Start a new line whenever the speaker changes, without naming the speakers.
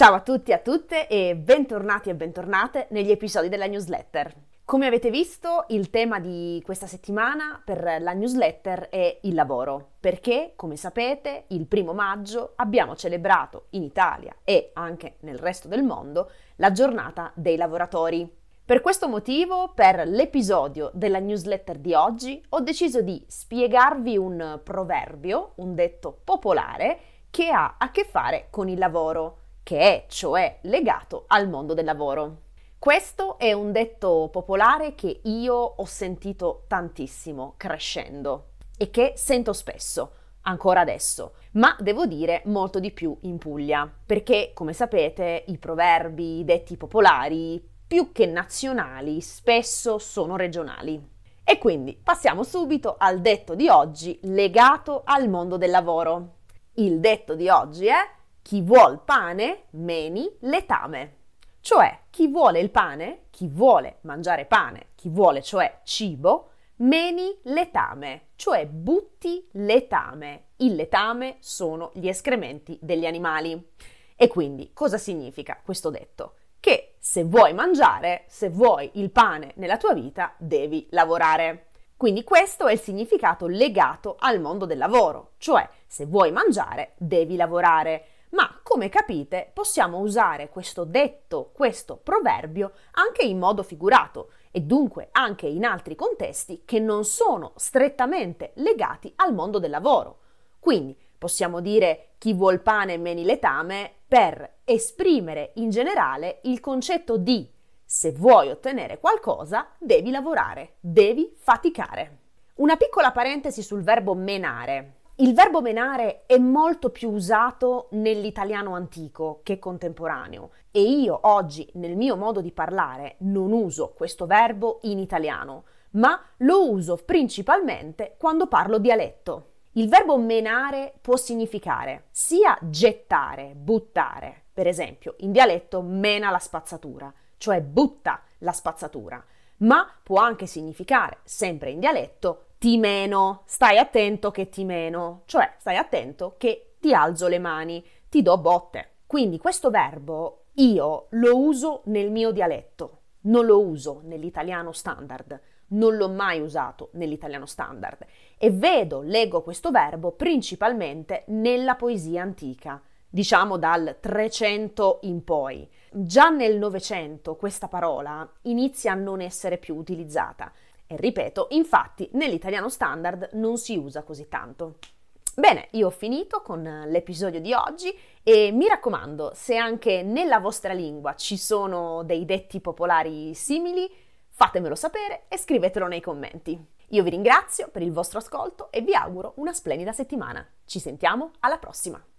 Ciao a tutti e a tutte e bentornati e bentornate negli episodi della newsletter. Come avete visto, il tema di questa settimana per la newsletter è il lavoro, perché, come sapete, il primo maggio abbiamo celebrato in Italia e anche nel resto del mondo la giornata dei lavoratori. Per questo motivo, per l'episodio della newsletter di oggi, ho deciso di spiegarvi un proverbio, un detto popolare, che ha a che fare con il lavoro che è cioè legato al mondo del lavoro. Questo è un detto popolare che io ho sentito tantissimo crescendo e che sento spesso, ancora adesso, ma devo dire molto di più in Puglia, perché come sapete i proverbi, i detti popolari, più che nazionali, spesso sono regionali. E quindi passiamo subito al detto di oggi legato al mondo del lavoro. Il detto di oggi è chi vuol pane, meni letame. Cioè, chi vuole il pane, chi vuole mangiare pane, chi vuole cioè cibo, meni letame, cioè butti letame. Il letame sono gli escrementi degli animali. E quindi cosa significa questo detto? Che se vuoi mangiare, se vuoi il pane nella tua vita, devi lavorare. Quindi questo è il significato legato al mondo del lavoro, cioè se vuoi mangiare, devi lavorare ma come capite possiamo usare questo detto, questo proverbio anche in modo figurato e dunque anche in altri contesti che non sono strettamente legati al mondo del lavoro. Quindi possiamo dire chi vuol pane meni letame per esprimere in generale il concetto di se vuoi ottenere qualcosa devi lavorare, devi faticare. Una piccola parentesi sul verbo menare. Il verbo menare è molto più usato nell'italiano antico che contemporaneo e io oggi nel mio modo di parlare non uso questo verbo in italiano, ma lo uso principalmente quando parlo dialetto. Il verbo menare può significare sia gettare, buttare, per esempio in dialetto mena la spazzatura, cioè butta la spazzatura, ma può anche significare, sempre in dialetto, ti meno, stai attento che ti meno, cioè stai attento che ti alzo le mani, ti do botte. Quindi questo verbo io lo uso nel mio dialetto, non lo uso nell'italiano standard, non l'ho mai usato nell'italiano standard e vedo, leggo questo verbo principalmente nella poesia antica, diciamo dal 300 in poi. Già nel Novecento questa parola inizia a non essere più utilizzata e ripeto, infatti nell'italiano standard non si usa così tanto. Bene, io ho finito con l'episodio di oggi e mi raccomando, se anche nella vostra lingua ci sono dei detti popolari simili, fatemelo sapere e scrivetelo nei commenti. Io vi ringrazio per il vostro ascolto e vi auguro una splendida settimana. Ci sentiamo alla prossima!